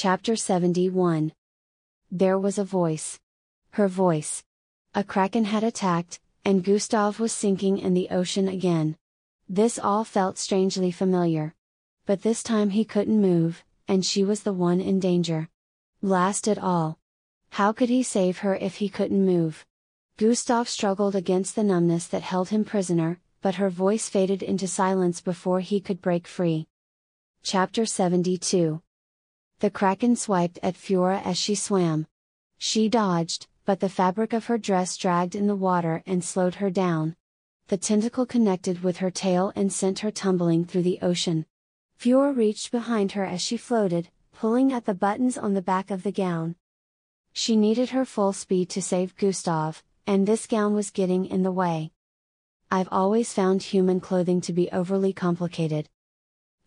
Chapter 71 There was a voice. Her voice. A kraken had attacked, and Gustav was sinking in the ocean again. This all felt strangely familiar. But this time he couldn't move, and she was the one in danger. Blast it all! How could he save her if he couldn't move? Gustav struggled against the numbness that held him prisoner, but her voice faded into silence before he could break free. Chapter 72 The Kraken swiped at Fiora as she swam. She dodged, but the fabric of her dress dragged in the water and slowed her down. The tentacle connected with her tail and sent her tumbling through the ocean. Fiora reached behind her as she floated, pulling at the buttons on the back of the gown. She needed her full speed to save Gustav, and this gown was getting in the way. I've always found human clothing to be overly complicated.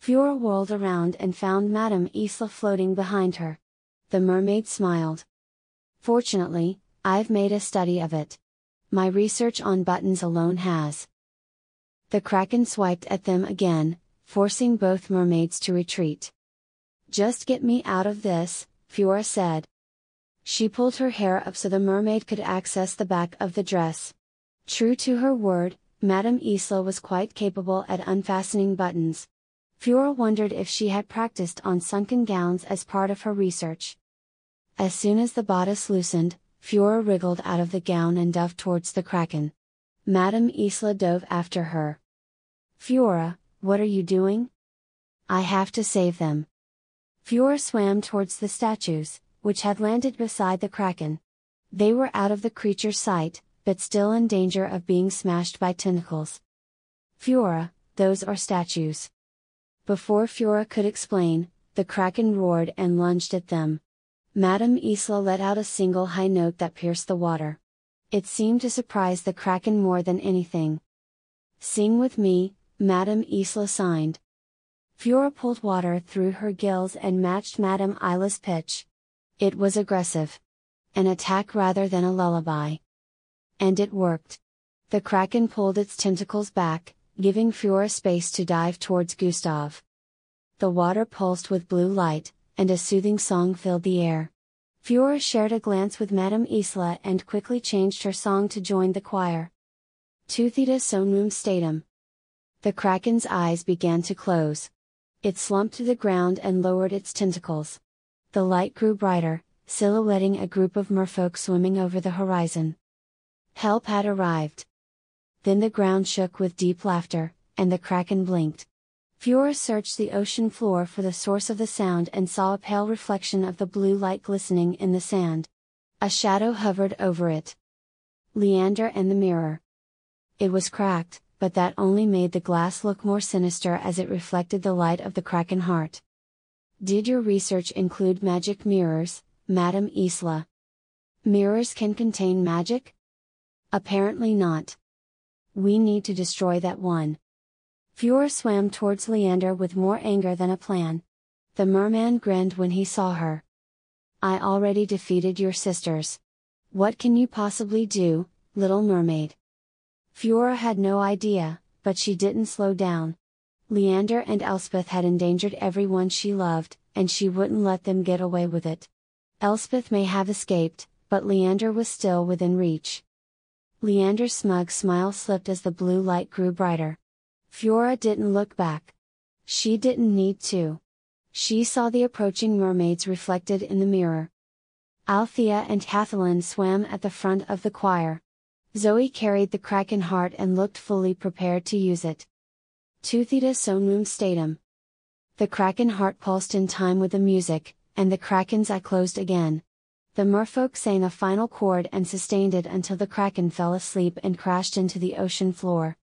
Fiora whirled around and found Madame Isla floating behind her. The mermaid smiled. Fortunately, I've made a study of it. My research on buttons alone has. The Kraken swiped at them again, forcing both mermaids to retreat. Just get me out of this, Fiora said. She pulled her hair up so the mermaid could access the back of the dress. True to her word, Madame Isla was quite capable at unfastening buttons. Fiora wondered if she had practiced on sunken gowns as part of her research. As soon as the bodice loosened, Fiora wriggled out of the gown and dove towards the kraken. Madame Isla dove after her. Fiora, what are you doing? I have to save them. Fiora swam towards the statues, which had landed beside the kraken. They were out of the creature's sight, but still in danger of being smashed by tentacles. Fiora, those are statues. Before Fiora could explain, the kraken roared and lunged at them. Madame Isla let out a single high note that pierced the water. It seemed to surprise the kraken more than anything. Sing with me, Madame Isla signed. Fiora pulled water through her gills and matched Madame Isla's pitch. It was aggressive. An attack rather than a lullaby. And it worked. The kraken pulled its tentacles back, giving Fiora space to dive towards Gustav. The water pulsed with blue light, and a soothing song filled the air. Fiora shared a glance with Madame Isla and quickly changed her song to join the choir. Tuthita sonum statum. The kraken's eyes began to close. It slumped to the ground and lowered its tentacles. The light grew brighter, silhouetting a group of merfolk swimming over the horizon. Help had arrived. Then the ground shook with deep laughter, and the kraken blinked. Fiora searched the ocean floor for the source of the sound and saw a pale reflection of the blue light glistening in the sand. A shadow hovered over it. Leander and the mirror. It was cracked, but that only made the glass look more sinister as it reflected the light of the kraken heart. Did your research include magic mirrors, Madame Isla? Mirrors can contain magic? Apparently not. We need to destroy that one. Fiora swam towards Leander with more anger than a plan. The merman grinned when he saw her. I already defeated your sisters. What can you possibly do, little mermaid? Fiora had no idea, but she didn't slow down. Leander and Elspeth had endangered everyone she loved, and she wouldn't let them get away with it. Elspeth may have escaped, but Leander was still within reach. Leander's smug smile slipped as the blue light grew brighter. Fiora didn't look back. She didn't need to. She saw the approaching mermaids reflected in the mirror. Althea and Kathleen swam at the front of the choir. Zoe carried the kraken heart and looked fully prepared to use it. Tuthita sonum statum. The kraken heart pulsed in time with the music, and the kraken's eye closed again. The merfolk sang a final chord and sustained it until the kraken fell asleep and crashed into the ocean floor.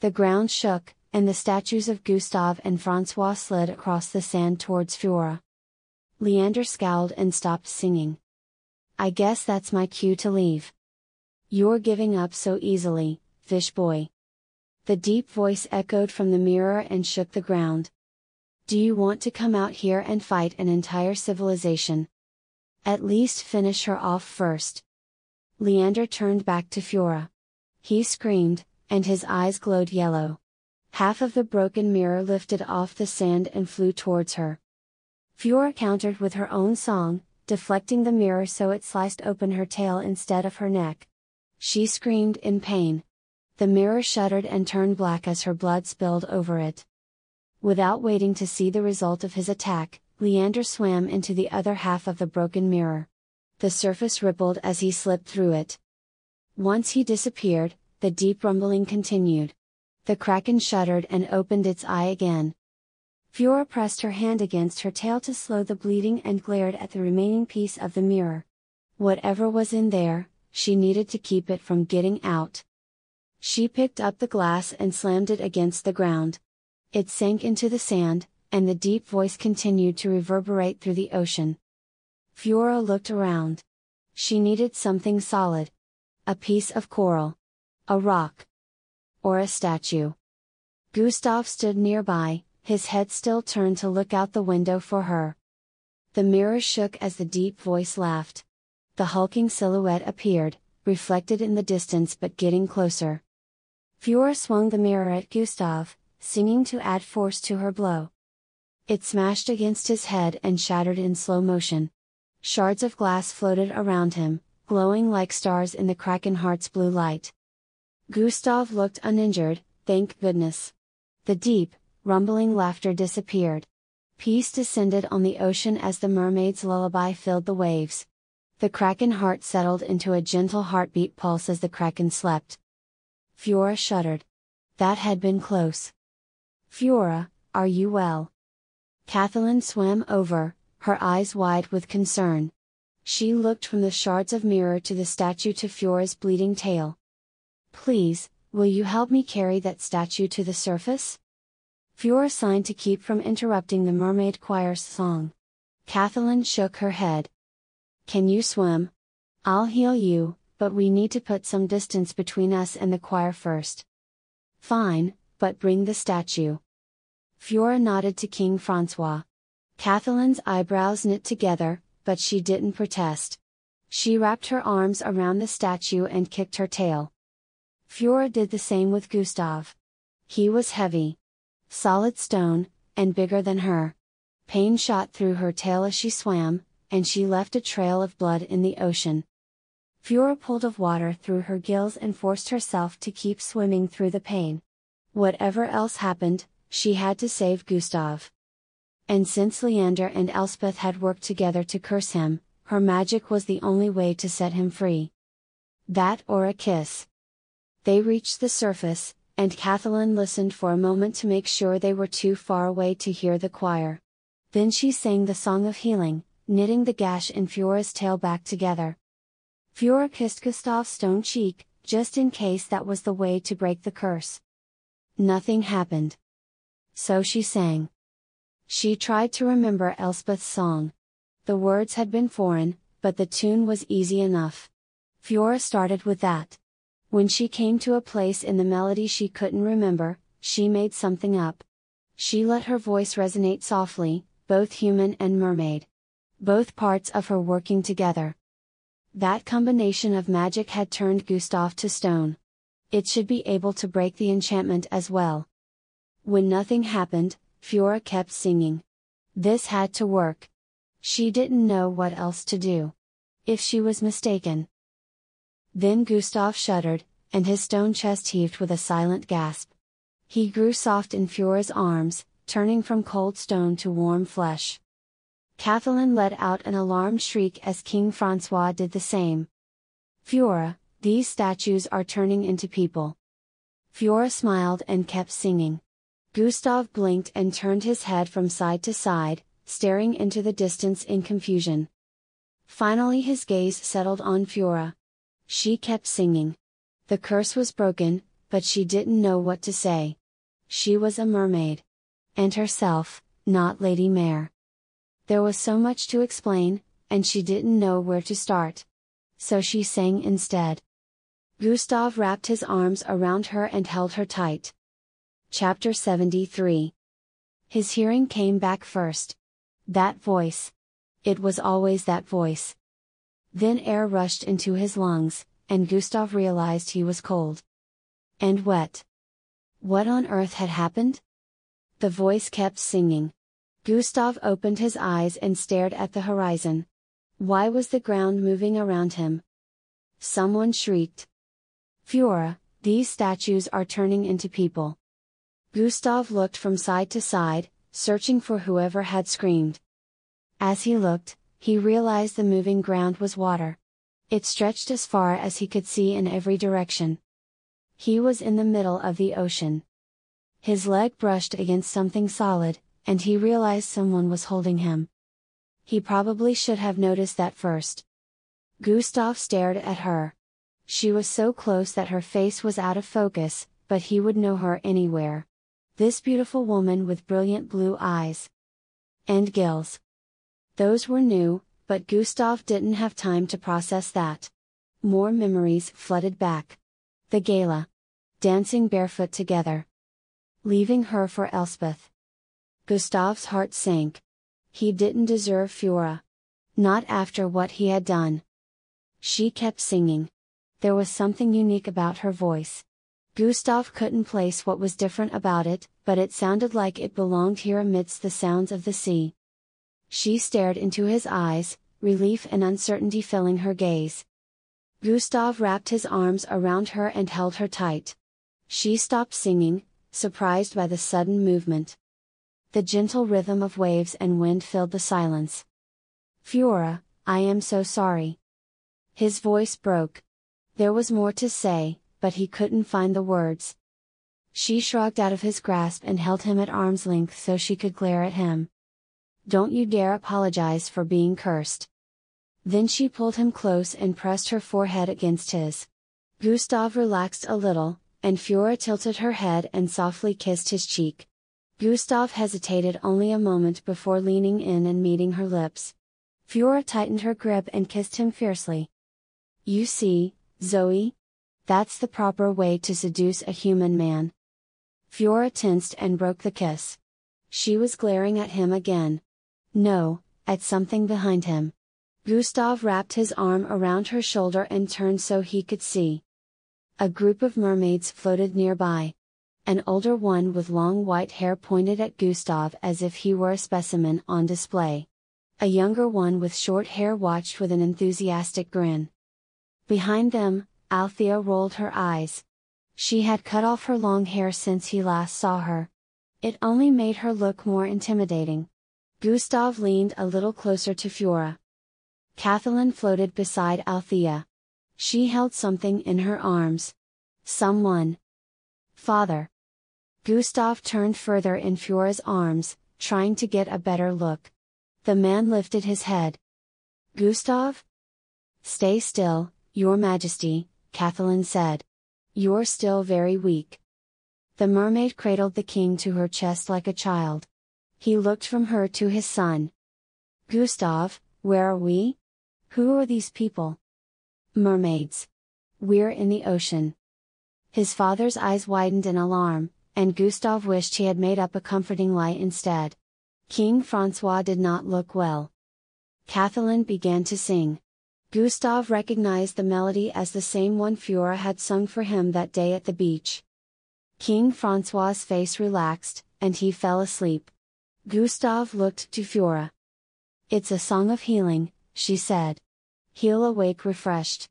The ground shook, and the statues of Gustav and Francois slid across the sand towards Fiora. Leander scowled and stopped singing. I guess that's my cue to leave. You're giving up so easily, fish boy. The deep voice echoed from the mirror and shook the ground. Do you want to come out here and fight an entire civilization, at least finish her off first. Leander turned back to Fiora. He screamed, and his eyes glowed yellow. Half of the broken mirror lifted off the sand and flew towards her. Fiora countered with her own song, deflecting the mirror so it sliced open her tail instead of her neck. She screamed in pain. The mirror shuddered and turned black as her blood spilled over it. Without waiting to see the result of his attack, Leander swam into the other half of the broken mirror. The surface rippled as he slipped through it. Once he disappeared, the deep rumbling continued. The kraken shuddered and opened its eye again. Fiora pressed her hand against her tail to slow the bleeding and glared at the remaining piece of the mirror. Whatever was in there, she needed to keep it from getting out. She picked up the glass and slammed it against the ground. It sank into the sand, and the deep voice continued to reverberate through the ocean. Fiora looked around. She needed something solid. A piece of coral. A rock. Or a statue. Gustav stood nearby, his head still turned to look out the window for her. The mirror shook as the deep voice laughed. The hulking silhouette appeared, reflected in the distance but getting closer. Fiora swung the mirror at Gustav, singing to add force to her blow. It smashed against his head and shattered in slow motion. Shards of glass floated around him, glowing like stars in the Kraken heart's blue light. Gustav looked uninjured, thank goodness. The deep, rumbling laughter disappeared. Peace descended on the ocean as the mermaid's lullaby filled the waves. The Kraken heart settled into a gentle heartbeat pulse as the Kraken slept. Fiora shuddered. That had been close. Fiora, are you well? Kathleen swam over, her eyes wide with concern. She looked from the shards of mirror to the statue to Fiora's bleeding tail. Please, will you help me carry that statue to the surface? Fiora signed to keep from interrupting the mermaid choir's song. Kathleen shook her head. Can you swim? I'll heal you, but we need to put some distance between us and the choir first. Fine, but bring the statue. Fiora nodded to King Francois. Kathleen's eyebrows knit together, but she didn't protest. She wrapped her arms around the statue and kicked her tail. Fiora did the same with Gustav. He was heavy. Solid stone, and bigger than her. Pain shot through her tail as she swam, and she left a trail of blood in the ocean. Fiora pulled of water through her gills and forced herself to keep swimming through the pain. Whatever else happened, she had to save Gustav. And since Leander and Elspeth had worked together to curse him, her magic was the only way to set him free. That or a kiss. They reached the surface, and Kathleen listened for a moment to make sure they were too far away to hear the choir. Then she sang the song of healing, knitting the gash in Fiora's tail back together. Fiora kissed Gustav's stone cheek, just in case that was the way to break the curse. Nothing happened. So she sang. She tried to remember Elspeth's song. The words had been foreign, but the tune was easy enough. Fiora started with that. When she came to a place in the melody she couldn't remember, she made something up. She let her voice resonate softly, both human and mermaid. Both parts of her working together. That combination of magic had turned Gustav to stone. It should be able to break the enchantment as well. When nothing happened, Fiora kept singing. This had to work. She didn't know what else to do. If she was mistaken. Then Gustav shuddered, and his stone chest heaved with a silent gasp. He grew soft in Fiora's arms, turning from cold stone to warm flesh. Kathleen let out an alarmed shriek as King Francois did the same. Fiora, these statues are turning into people. Fiora smiled and kept singing. Gustav blinked and turned his head from side to side, staring into the distance in confusion. Finally his gaze settled on Fiora. She kept singing. The curse was broken, but she didn't know what to say. She was a mermaid. And herself, not Lady Mare. There was so much to explain, and she didn't know where to start. So she sang instead. Gustav wrapped his arms around her and held her tight. Chapter 73 His hearing came back first. That voice. It was always that voice. Then air rushed into his lungs, and Gustav realized he was cold. And wet. What on earth had happened? The voice kept singing. Gustav opened his eyes and stared at the horizon. Why was the ground moving around him? Someone shrieked. Fiora, these statues are turning into people. Gustav looked from side to side, searching for whoever had screamed. As he looked, he realized the moving ground was water. It stretched as far as he could see in every direction. He was in the middle of the ocean. His leg brushed against something solid, and he realized someone was holding him. He probably should have noticed that first. Gustav stared at her. She was so close that her face was out of focus, but he would know her anywhere. This beautiful woman with brilliant blue eyes. And gills. Those were new, but Gustav didn't have time to process that. More memories flooded back. The gala. Dancing barefoot together. Leaving her for Elspeth. Gustav's heart sank. He didn't deserve Fiora. Not after what he had done. She kept singing. There was something unique about her voice. Gustav couldn't place what was different about it, but it sounded like it belonged here amidst the sounds of the sea. She stared into his eyes, relief and uncertainty filling her gaze. Gustav wrapped his arms around her and held her tight. She stopped singing, surprised by the sudden movement. The gentle rhythm of waves and wind filled the silence. Fiora, I am so sorry. His voice broke. There was more to say, but he couldn't find the words. She shrugged out of his grasp and held him at arm's length so she could glare at him. Don't you dare apologize for being cursed. Then she pulled him close and pressed her forehead against his. Gustav relaxed a little, and Fiora tilted her head and softly kissed his cheek. Gustav hesitated only a moment before leaning in and meeting her lips. Fiora tightened her grip and kissed him fiercely. You see, Zoe, that's the proper way to seduce a human man. Fiora tensed and broke the kiss. She was glaring at him again. No, at something behind him. Gustav wrapped his arm around her shoulder and turned so he could see. A group of mermaids floated nearby. An older one with long white hair pointed at Gustav as if he were a specimen on display. A younger one with short hair watched with an enthusiastic grin. Behind them, Althea rolled her eyes. She had cut off her long hair since he last saw her. It only made her look more intimidating. Gustav leaned a little closer to Fiora. Kathleen floated beside Althea. She held something in her arms. Someone. Father. Gustav turned further in Fiora's arms, trying to get a better look. The man lifted his head. Gustav? Stay still, Your Majesty, Kathleen said. You're still very weak. The mermaid cradled the king to her chest like a child. He looked from her to his son. Gustav, where are we? Who are these people? Mermaids. We're in the ocean. His father's eyes widened in alarm, and Gustav wished he had made up a comforting lie instead. King Francois did not look well. Kathleen began to sing. Gustav recognized the melody as the same one Fiora had sung for him that day at the beach. King Francois's face relaxed, and he fell asleep. Gustav looked to Fiora. It's a song of healing, she said. He'll awake refreshed.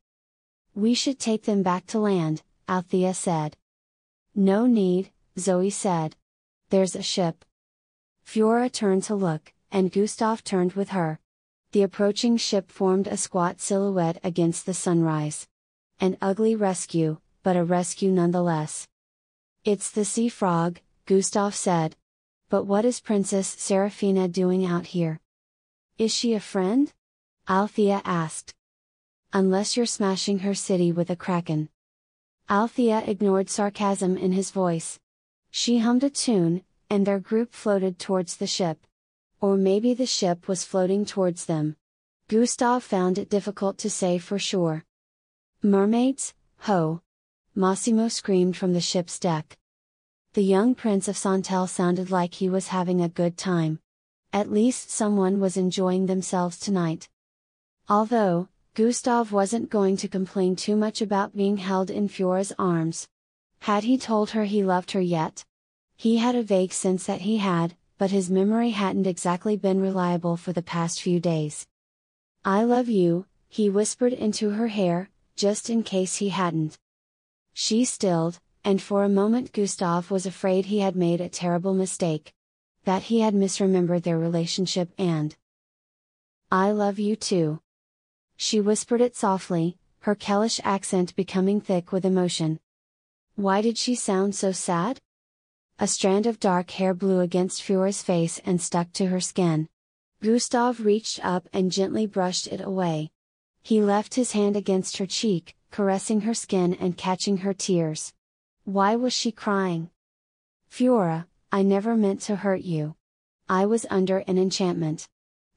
We should take them back to land, Althea said. No need, Zoe said. There's a ship. Fiora turned to look, and Gustav turned with her the approaching ship formed a squat silhouette against the sunrise. An ugly rescue, but a rescue nonetheless. It's the sea frog, Gustav said. But what is Princess Seraphina doing out here? Is she a friend? Althea asked. Unless you're smashing her city with a kraken. Althea ignored sarcasm in his voice. She hummed a tune, and their group floated towards the ship. Or maybe the ship was floating towards them. Gustav found it difficult to say for sure. Mermaids, ho! Massimo screamed from the ship's deck. The young prince of Santel sounded like he was having a good time. At least someone was enjoying themselves tonight. Although, Gustav wasn't going to complain too much about being held in Fiora's arms. Had he told her he loved her yet? He had a vague sense that he had, but his memory hadn't exactly been reliable for the past few days. I love you, he whispered into her hair, just in case he hadn't. She stilled, and for a moment Gustav was afraid he had made a terrible mistake. That he had misremembered their relationship and. I love you too. She whispered it softly, her Kellish accent becoming thick with emotion. Why did she sound so sad? A strand of dark hair blew against Fiora's face and stuck to her skin. Gustav reached up and gently brushed it away. He left his hand against her cheek, caressing her skin and catching her tears. Why was she crying? Fiora, I never meant to hurt you. I was under an enchantment.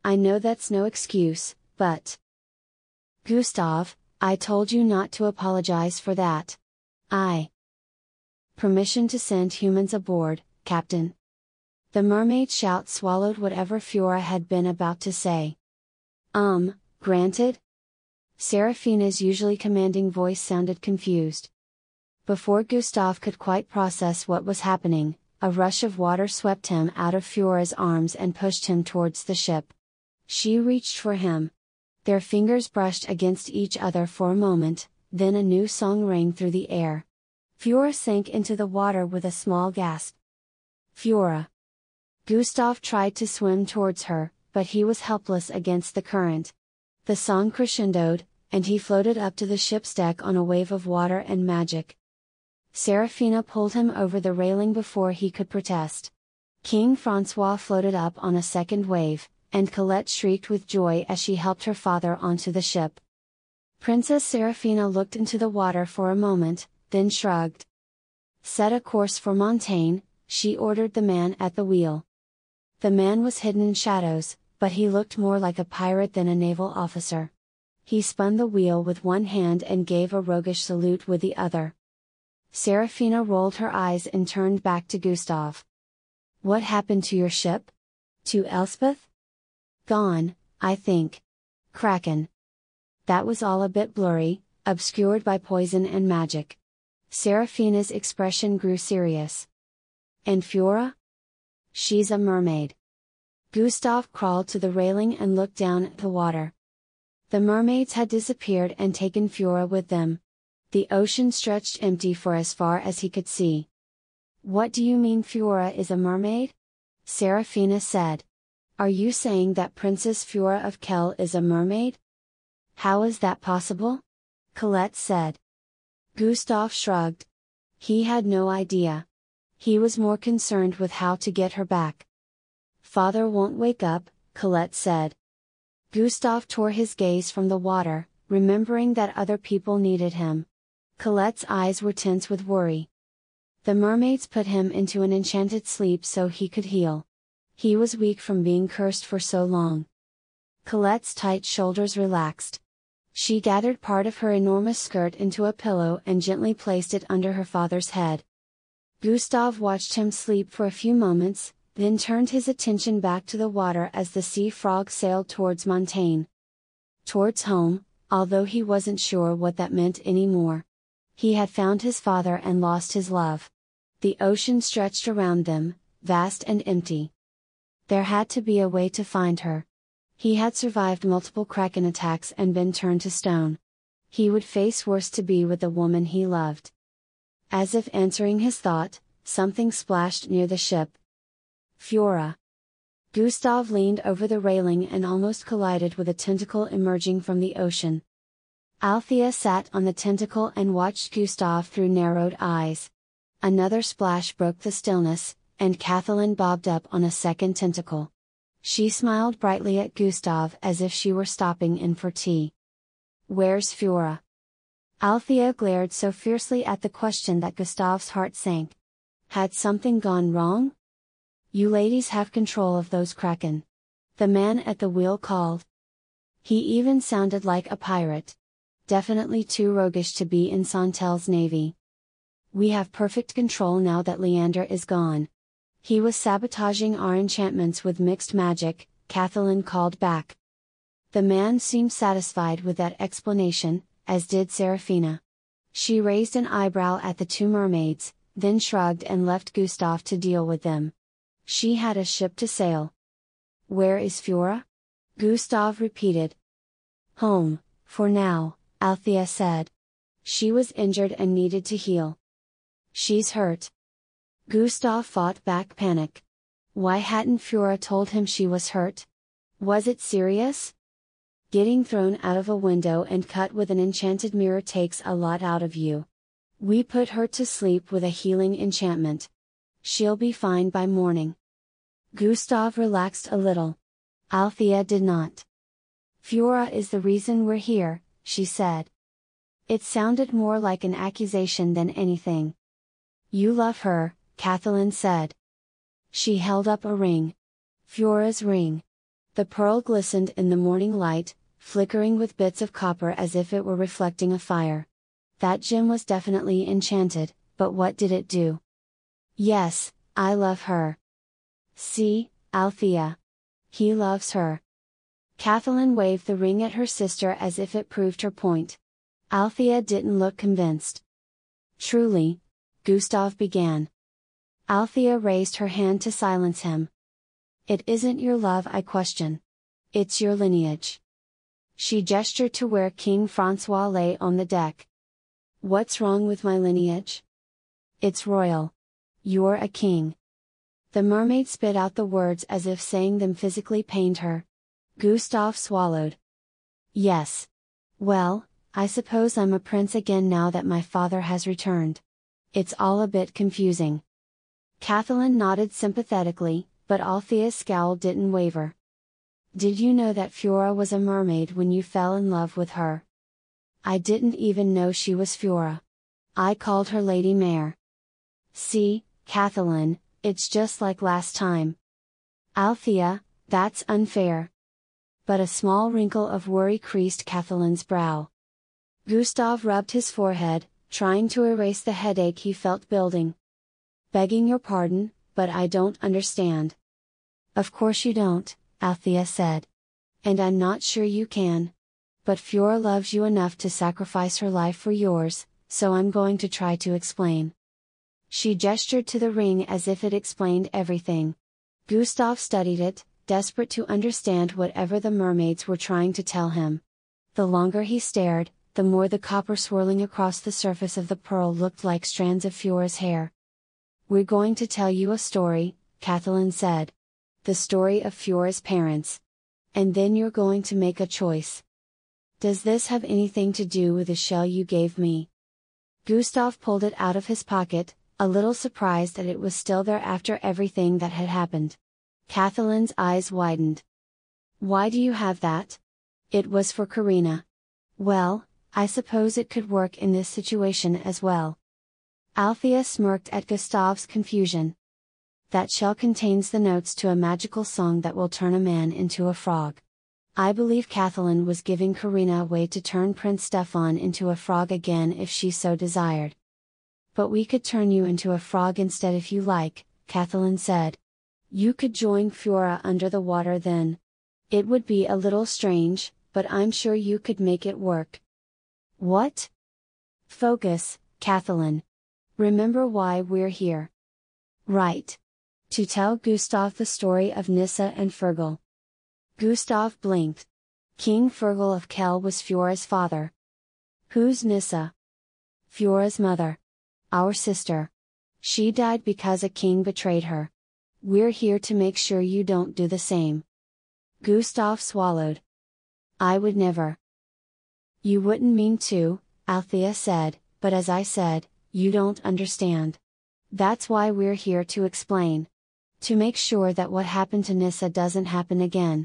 I know that's no excuse, but. Gustav, I told you not to apologize for that. I. Permission to send humans aboard, Captain. The mermaid shout swallowed whatever Fiora had been about to say. Um, granted? Serafina's usually commanding voice sounded confused. Before Gustav could quite process what was happening, a rush of water swept him out of Fiora's arms and pushed him towards the ship. She reached for him. Their fingers brushed against each other for a moment, then a new song rang through the air. Fiora sank into the water with a small gasp. Fiora. Gustav tried to swim towards her, but he was helpless against the current. The song crescendoed, and he floated up to the ship's deck on a wave of water and magic. Serafina pulled him over the railing before he could protest. King Francois floated up on a second wave, and Colette shrieked with joy as she helped her father onto the ship. Princess Serafina looked into the water for a moment, then shrugged. Set a course for Montaigne, she ordered the man at the wheel. The man was hidden in shadows, but he looked more like a pirate than a naval officer. He spun the wheel with one hand and gave a roguish salute with the other. Serafina rolled her eyes and turned back to Gustav. What happened to your ship? To Elspeth? Gone, I think. Kraken. That was all a bit blurry, obscured by poison and magic. Serafina's expression grew serious. And Fiora? She's a mermaid. Gustav crawled to the railing and looked down at the water. The mermaids had disappeared and taken Fiora with them. The ocean stretched empty for as far as he could see. What do you mean Fiora is a mermaid? Serafina said. Are you saying that Princess Fiora of Kel is a mermaid? How is that possible? Colette said. Gustav shrugged. He had no idea. He was more concerned with how to get her back. Father won't wake up, Colette said. Gustav tore his gaze from the water, remembering that other people needed him. Colette's eyes were tense with worry. The mermaids put him into an enchanted sleep so he could heal. He was weak from being cursed for so long. Colette's tight shoulders relaxed. She gathered part of her enormous skirt into a pillow and gently placed it under her father's head. Gustav watched him sleep for a few moments, then turned his attention back to the water as the sea frog sailed towards Montaigne. Towards home, although he wasn't sure what that meant anymore. He had found his father and lost his love. The ocean stretched around them, vast and empty. There had to be a way to find her. He had survived multiple kraken attacks and been turned to stone. He would face worse to be with the woman he loved. As if answering his thought, something splashed near the ship. Fiora. Gustav leaned over the railing and almost collided with a tentacle emerging from the ocean. Althea sat on the tentacle and watched Gustav through narrowed eyes. Another splash broke the stillness, and Kathleen bobbed up on a second tentacle. She smiled brightly at Gustav as if she were stopping in for tea. Where's Fiora? Althea glared so fiercely at the question that Gustav's heart sank. Had something gone wrong? You ladies have control of those kraken. The man at the wheel called. He even sounded like a pirate. Definitely too roguish to be in Santel's navy. We have perfect control now that Leander is gone. He was sabotaging our enchantments with mixed magic, Kathleen called back. The man seemed satisfied with that explanation, as did Serafina. She raised an eyebrow at the two mermaids, then shrugged and left Gustav to deal with them. She had a ship to sail. Where is Fiora? Gustav repeated. Home, for now, Althea said. She was injured and needed to heal. She's hurt. Gustav fought back panic. Why hadn't Fiora told him she was hurt? Was it serious? Getting thrown out of a window and cut with an enchanted mirror takes a lot out of you. We put her to sleep with a healing enchantment. She'll be fine by morning. Gustav relaxed a little. Althea did not. Fiora is the reason we're here, she said. It sounded more like an accusation than anything. You love her, Kathleen said. She held up a ring. Fiora's ring. The pearl glistened in the morning light, flickering with bits of copper as if it were reflecting a fire. That gem was definitely enchanted, but what did it do? Yes, I love her. See, Althea. He loves her. Kathleen waved the ring at her sister as if it proved her point. Althea didn't look convinced. Truly? Gustav began. Althea raised her hand to silence him. It isn't your love I question. It's your lineage. She gestured to where King Francois lay on the deck. What's wrong with my lineage? It's royal. You're a king. The mermaid spit out the words as if saying them physically pained her. Gustav swallowed. Yes. Well, I suppose I'm a prince again now that my father has returned. It's all a bit confusing. Kathleen nodded sympathetically, but Althea's scowl didn't waver. Did you know that Fiora was a mermaid when you fell in love with her? I didn't even know she was Fiora. I called her Lady Mare. See, Kathleen, it's just like last time. Althea, that's unfair. But a small wrinkle of worry creased Kathleen's brow. Gustav rubbed his forehead, trying to erase the headache he felt building. Begging your pardon, but I don't understand. Of course you don't, Althea said. And I'm not sure you can. But Fiora loves you enough to sacrifice her life for yours, so I'm going to try to explain. She gestured to the ring as if it explained everything. Gustav studied it, desperate to understand whatever the mermaids were trying to tell him. The longer he stared, the more the copper swirling across the surface of the pearl looked like strands of Fiora's hair. We're going to tell you a story, Kathleen said. The story of Fiora's parents. And then you're going to make a choice. Does this have anything to do with the shell you gave me? Gustav pulled it out of his pocket, a little surprised that it was still there after everything that had happened. Kathleen's eyes widened. Why do you have that? It was for Karina. Well, I suppose it could work in this situation as well. Althea smirked at Gustav's confusion. That shell contains the notes to a magical song that will turn a man into a frog. I believe Kathleen was giving Karina a way to turn Prince Stefan into a frog again if she so desired. But we could turn you into a frog instead if you like, Kathleen said. You could join Fiora under the water then. It would be a little strange, but I'm sure you could make it work. What? Focus, Kathleen. Remember why we're here. Right. To tell Gustav the story of Nissa and Fergal. Gustav blinked. King Fergal of Kel was Fiora's father. Who's Nissa? Fiora's mother. Our sister. She died because a king betrayed her. We're here to make sure you don't do the same. Gustav swallowed. I would never. You wouldn't mean to, Althea said, but as I said, you don't understand. That's why we're here to explain. To make sure that what happened to Nissa doesn't happen again.